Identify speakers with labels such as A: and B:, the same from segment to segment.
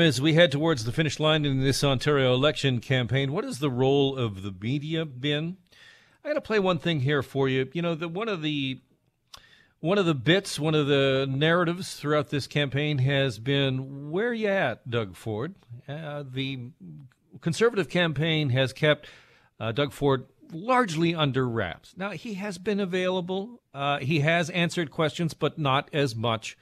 A: As we head towards the finish line in this Ontario election campaign, what has the role of the media been? I got to play one thing here for you. You know, the, one of the one of the bits, one of the narratives throughout this campaign has been where you at, Doug Ford. Uh, the conservative campaign has kept uh, Doug Ford largely under wraps. Now he has been available. Uh, he has answered questions, but not as much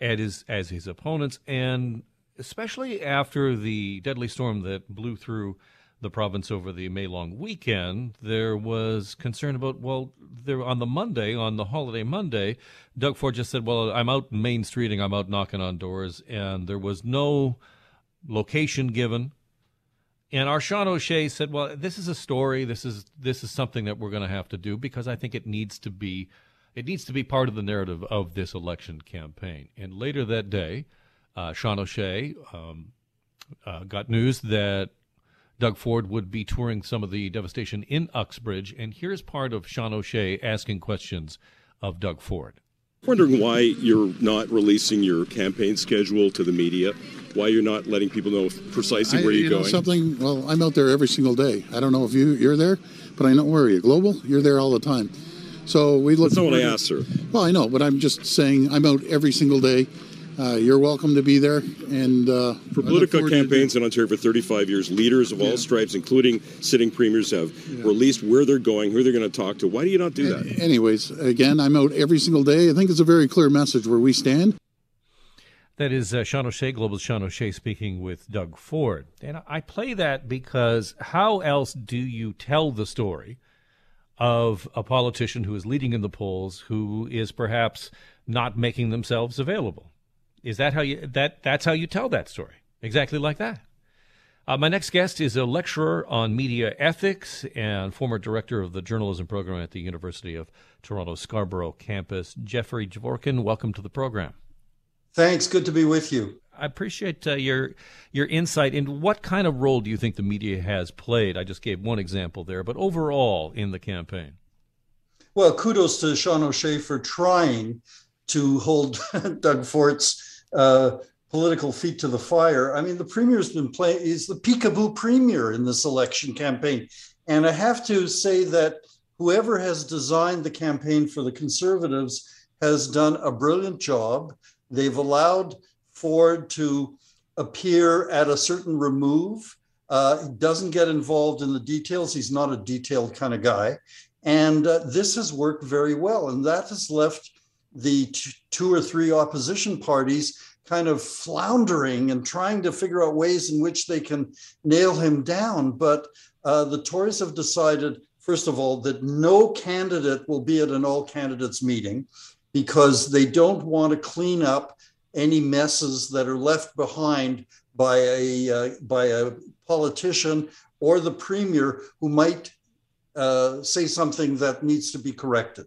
A: as his, as his opponents, and especially after the deadly storm that blew through the province over the May long weekend, there was concern about, well, there on the Monday, on the holiday Monday, Doug Ford just said, well, I'm out Main Streeting, I'm out knocking on doors, and there was no location given. And our Sean O'Shea said, well, this is a story. This is this is something that we're going to have to do because I think it needs to be it needs to be part of the narrative of this election campaign. And later that day, uh, Sean O'Shea um, uh, got news that Doug Ford would be touring some of the devastation in Uxbridge. And here's part of Sean O'Shea asking questions of Doug Ford.
B: Wondering why you're not releasing your campaign schedule to the media, why you're not letting people know precisely where
C: I,
B: you're
C: you
B: going.
C: Something. Well, I'm out there every single day. I don't know if you you're there, but I know where are you? Global? You're there all the time. So we look.
B: That's not what I asked, sir.
C: Well, I know, but I'm just saying I'm out every single day. Uh, you're welcome to be there. And uh,
B: for political campaigns in Ontario for 35 years, leaders of all
C: Yeah.
B: stripes, including sitting premiers, have released where they're going, who they're going to talk to. Why do you not do that?
C: Anyways, again, I'm out every single day. I think it's a very clear message where we stand.
A: That is uh, Sean O'Shea, Global Sean O'Shea, speaking with Doug Ford. And I play that because how else do you tell the story of a politician who is leading in the polls who is perhaps not making themselves available? Is that how you that that's how you tell that story? Exactly like that. Uh, my next guest is a lecturer on media ethics and former director of the journalism program at the University of Toronto Scarborough campus, Jeffrey Dvorkin. Welcome to the program.
D: Thanks. Good to be with you.
A: I appreciate uh, your your insight into what kind of role do you think the media has played. I just gave one example there, but overall in the campaign.
D: Well, kudos to Sean O'Shea for trying to hold Doug Ford's uh, political feet to the fire. I mean, the premier's been playing, he's the peekaboo premier in this election campaign. And I have to say that whoever has designed the campaign for the Conservatives has done a brilliant job. They've allowed Ford to appear at a certain remove. Uh, he doesn't get involved in the details. He's not a detailed kind of guy. And uh, this has worked very well. And that has left the t- two or three opposition parties kind of floundering and trying to figure out ways in which they can nail him down. But uh, the Tories have decided, first of all, that no candidate will be at an all candidates meeting because they don't want to clean up any messes that are left behind by a uh, by a politician or the premier who might uh, say something that needs to be corrected.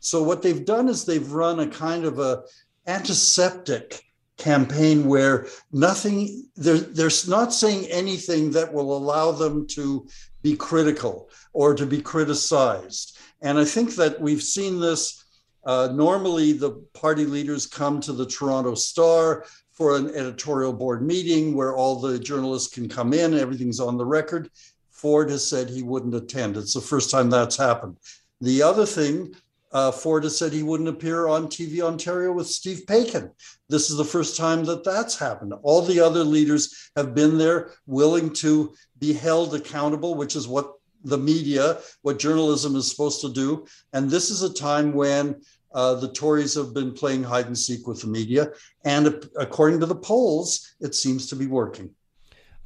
D: So what they've done is they've run a kind of a antiseptic campaign where nothing they're, they're not saying anything that will allow them to be critical or to be criticized. And i think that we've seen this uh, normally the party leaders come to the toronto star for an editorial board meeting where all the journalists can come in everything's on the record. Ford has said he wouldn't attend. It's the first time that's happened. The other thing uh, Ford has said he wouldn't appear on TV Ontario with Steve Paikin. This is the first time that that's happened. All the other leaders have been there, willing to be held accountable, which is what the media, what journalism is supposed to do. And this is a time when uh, the Tories have been playing hide and seek with the media. And according to the polls, it seems to be working.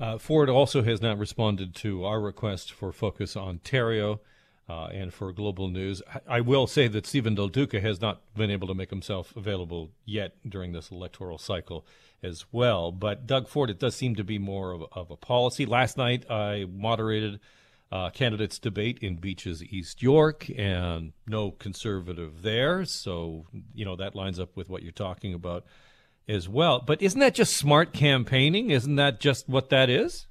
A: Uh, Ford also has not responded to our request for Focus Ontario. Uh, and for global news, I, will say that Stephen Del Duca has not been able to make himself available yet during this electoral cycle as well. But Doug Ford, it does seem to be more of, of a policy. Last night, I moderated uh, candidates debate in Beaches East York, and no conservative there. So you know that lines up with what you're talking about as well. But isn't that just smart campaigning? Isn't that just what that is?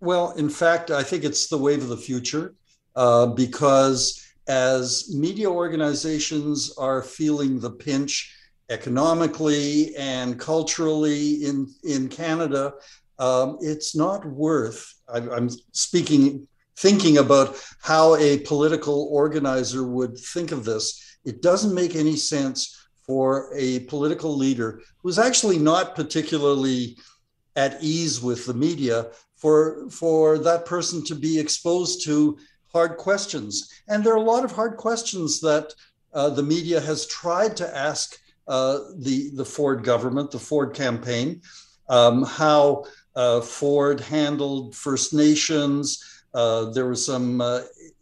D: Well, in fact, I think it's the wave of the future. Uh, because as media organizations are feeling the pinch economically and culturally in in Canada, um, it's not worth. I, I'm speaking, thinking about how a political organizer would think of this. It doesn't make any sense for a political leader who's actually not particularly at ease with the media for for that person to be exposed to hard questions and there are a lot of hard questions that uh, the media has tried to ask uh, the the Ford government, the Ford campaign, um, how uh, Ford handled First Nations. Uh, there were some uh,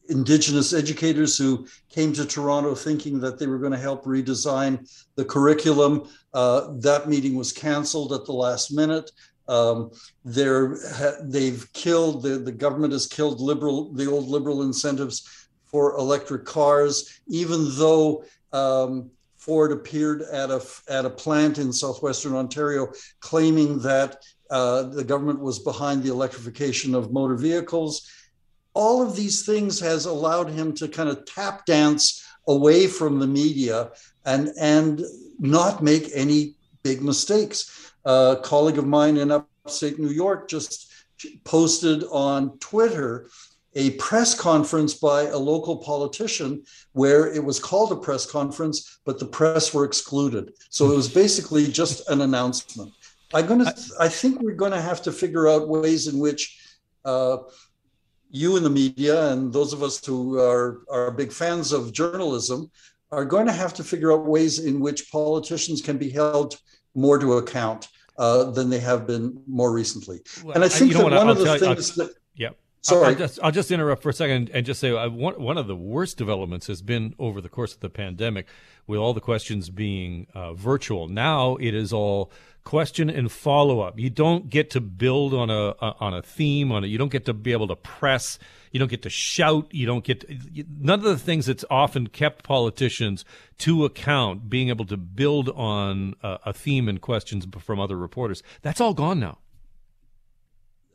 D: Indigenous educators who came to Toronto thinking that they were going to help redesign the curriculum. Uh, that meeting was canceled at the last minute. Um, they're, they've killed the, the government has killed liberal the old liberal incentives for electric cars, even though um, Ford appeared at a at a plant in southwestern Ontario, claiming that uh, the government was behind the electrification of motor vehicles. All of these things has allowed him to kind of tap dance away from the media and and not make any big mistakes. a colleague of mine in upstate New York just posted on Twitter a press conference by a local politician where it was called a press conference, but the press were excluded. So it was basically just an announcement. I'm gonna. I think we're going to have to figure out ways in which uh, you in the media and those of us who are, are big fans of journalism are going to have to figure out ways in which politicians can be held more to account uh, than they have been more recently. Well, and I think that one I'll of the things
A: you, that. Yeah. Sorry. I'll just, I'll just interrupt for a second and just say uh, one, one of the worst developments has been over the course of the pandemic, with all the questions being uh, virtual. Now it is all question and follow up. You don't get to build on a, a on a theme on it. You don't get to be able to press. You don't get to shout. You don't get to, none of the things that's often kept politicians to account. Being able to build on a, a theme and questions from other reporters. That's all gone now.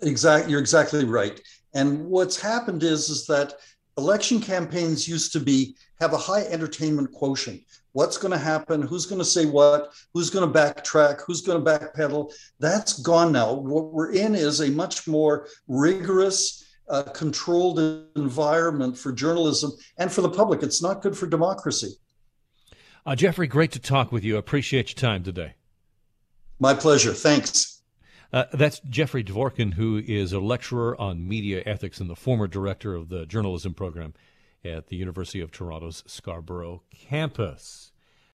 D: Exactly, you're exactly right. And what's happened is is that election campaigns used to be have a high entertainment quotient what's going to happen, who's going to say what, who's going to backtrack, who's going to backpedal. That's gone now. What we're in is a much more rigorous, uh, controlled environment for journalism and for the public. It's not good for democracy.
A: Uh, Jeffrey, great to talk with you. Appreciate your time today.
D: My pleasure. Thanks.
A: Uh, that's Jeffrey Dvorkin, who is a lecturer on media ethics and the former director of the journalism program at the University of Toronto's Scarborough campus.